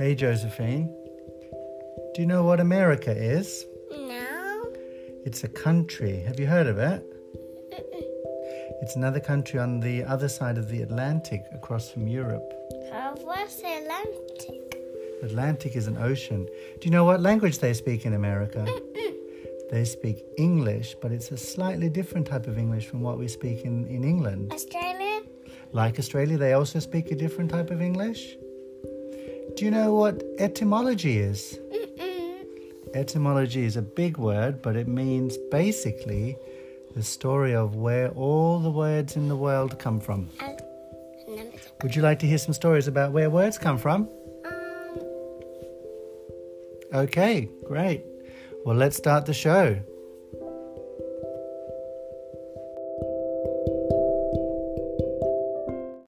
Hey, Josefin. Do you know what America is? No. It's a country. Have you heard of it? It's another country on the other side of the Atlantic across from Europe. Uh, How was Atlantic? Atlantic is an ocean. Do you know what language they speak in America? They speak English, but it's a slightly different type of English from what we speak in, in England. Australia? Like Australia, they also speak a different type of English. Do you know what etymology is? Mm-mm. Etymology is a big word, but it means basically the story of where all the words in the world come from. Would you like to hear some stories about where words come from? Um, Okay, great. Well, let's start the show.